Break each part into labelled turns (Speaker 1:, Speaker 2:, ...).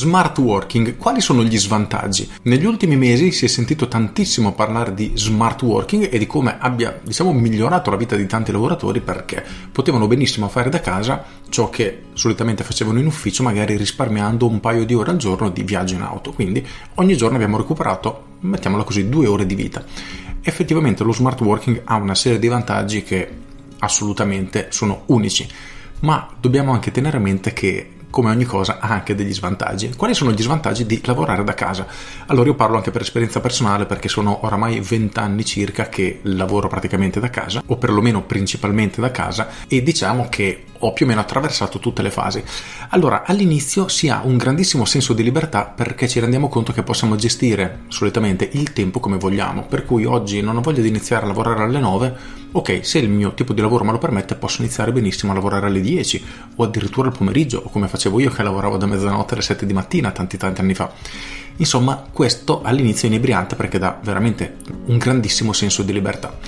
Speaker 1: Smart working, quali sono gli svantaggi? Negli ultimi mesi si è sentito tantissimo parlare di smart working e di come abbia, diciamo, migliorato la vita di tanti lavoratori perché potevano benissimo fare da casa ciò che solitamente facevano in ufficio, magari risparmiando un paio di ore al giorno di viaggio in auto. Quindi ogni giorno abbiamo recuperato, mettiamola così, due ore di vita. Effettivamente lo smart working ha una serie di vantaggi che assolutamente sono unici, ma dobbiamo anche tenere a mente che come ogni cosa ha anche degli svantaggi. Quali sono gli svantaggi di lavorare da casa? Allora io parlo anche per esperienza personale perché sono oramai 20 anni circa che lavoro praticamente da casa o perlomeno principalmente da casa e diciamo che ho più o meno attraversato tutte le fasi. Allora, all'inizio si ha un grandissimo senso di libertà perché ci rendiamo conto che possiamo gestire solitamente il tempo come vogliamo, per cui oggi non ho voglia di iniziare a lavorare alle 9, ok, se il mio tipo di lavoro me lo permette posso iniziare benissimo a lavorare alle 10 o addirittura al pomeriggio o come facevo io che lavoravo da mezzanotte alle 7 di mattina tanti tanti anni fa. Insomma, questo all'inizio è inebriante perché dà veramente un grandissimo senso di libertà.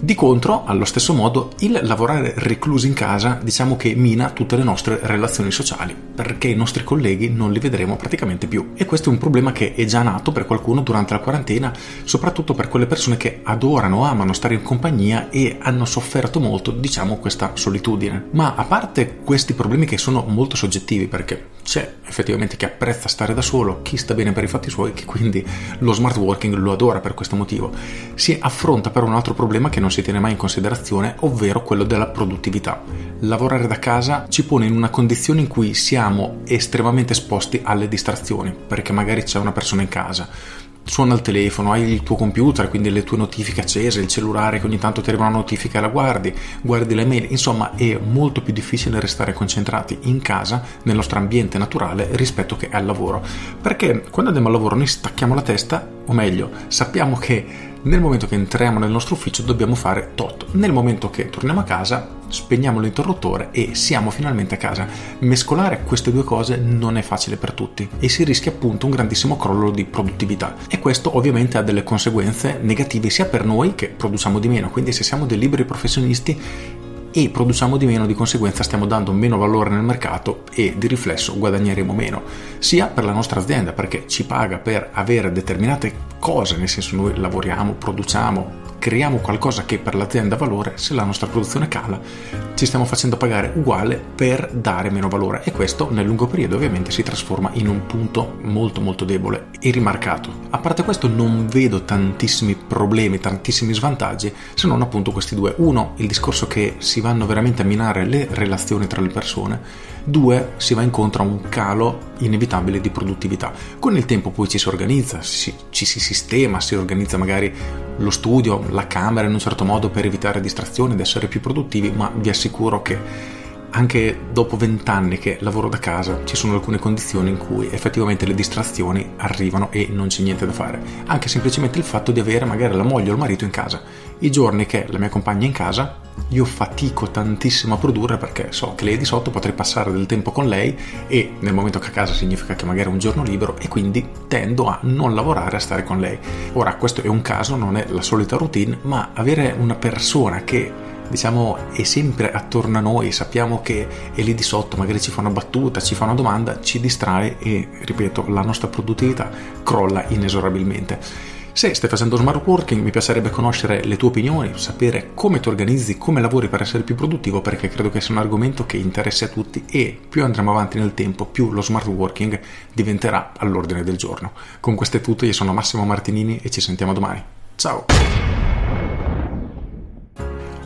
Speaker 1: Di contro, allo stesso modo, il lavorare reclusi in casa diciamo che mina tutte le nostre relazioni sociali, perché i nostri colleghi non li vedremo praticamente più. E questo è un problema che è già nato per qualcuno durante la quarantena, soprattutto per quelle persone che adorano, amano stare in compagnia e hanno sofferto molto, diciamo, questa solitudine. Ma a parte questi problemi che sono molto soggettivi, perché c'è effettivamente chi apprezza stare da solo, chi sta bene per i fatti suoi, che quindi lo smart working lo adora per questo motivo, si affronta però un altro problema che non si tiene mai in considerazione, ovvero quello della produttività. Lavorare da casa ci pone in una condizione in cui siamo estremamente esposti alle distrazioni, perché magari c'è una persona in casa suona il telefono, hai il tuo computer, quindi le tue notifiche accese, il cellulare che ogni tanto ti arriva una notifica e la guardi, guardi le mail, insomma è molto più difficile restare concentrati in casa, nel nostro ambiente naturale, rispetto che al lavoro. Perché quando andiamo al lavoro noi stacchiamo la testa, o meglio, sappiamo che nel momento che entriamo nel nostro ufficio dobbiamo fare tot. Nel momento che torniamo a casa spegniamo l'interruttore e siamo finalmente a casa. Mescolare queste due cose non è facile per tutti e si rischia appunto un grandissimo crollo di produttività e questo ovviamente ha delle conseguenze negative sia per noi che produciamo di meno, quindi se siamo dei liberi professionisti e produciamo di meno, di conseguenza stiamo dando meno valore nel mercato e di riflesso guadagneremo meno, sia per la nostra azienda perché ci paga per avere determinate cose, nel senso noi lavoriamo, produciamo, creiamo qualcosa che per l'azienda ha valore, se la nostra produzione cala ci stiamo facendo pagare uguale per dare meno valore e questo nel lungo periodo ovviamente si trasforma in un punto molto molto debole e rimarcato. A parte questo non vedo tantissimi problemi, tantissimi svantaggi se non appunto questi due. Uno, il discorso che si vanno veramente a minare le relazioni tra le persone. Due, si va incontro a un calo inevitabile di produttività. Con il tempo poi ci si organizza, ci, ci si sistema, si organizza magari lo studio, la camera in un certo modo per evitare distrazioni ed essere più produttivi, ma vi assicuro che anche dopo vent'anni che lavoro da casa ci sono alcune condizioni in cui effettivamente le distrazioni arrivano e non c'è niente da fare. Anche semplicemente il fatto di avere magari la moglie o il marito in casa. I giorni che la mia compagna è in casa io fatico tantissimo a produrre perché so che lei è di sotto, potrei passare del tempo con lei e nel momento che a casa significa che magari è un giorno libero e quindi tendo a non lavorare, a stare con lei. Ora questo è un caso, non è la solita routine, ma avere una persona che diciamo è sempre attorno a noi, sappiamo che è lì di sotto, magari ci fa una battuta, ci fa una domanda, ci distrae e ripeto, la nostra produttività crolla inesorabilmente. Se stai facendo smart working mi piacerebbe conoscere le tue opinioni, sapere come ti organizzi, come lavori per essere più produttivo perché credo che sia un argomento che interessi a tutti e più andremo avanti nel tempo più lo smart working diventerà all'ordine del giorno. Con questo è tutto, io sono Massimo Martinini e ci sentiamo domani. Ciao!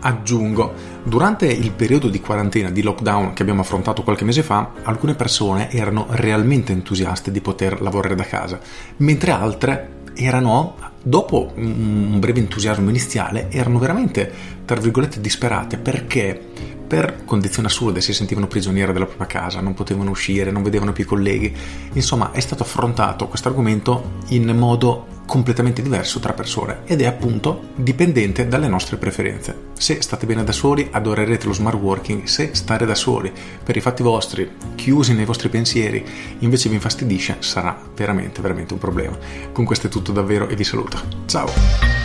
Speaker 1: Aggiungo, durante il periodo di quarantena, di lockdown che abbiamo affrontato qualche mese fa, alcune persone erano realmente entusiaste di poter lavorare da casa, mentre altre erano, dopo un breve entusiasmo iniziale, erano veramente, tra virgolette, disperate perché per condizioni assurde si sentivano prigioniere della propria casa, non potevano uscire, non vedevano più i colleghi. Insomma, è stato affrontato questo argomento in modo completamente diverso tra persone ed è appunto dipendente dalle nostre preferenze. Se state bene da soli, adorerete lo smart working, se stare da soli per i fatti vostri, chiusi nei vostri pensieri, invece vi infastidisce, sarà veramente veramente un problema. Con questo è tutto davvero e vi saluto. Ciao!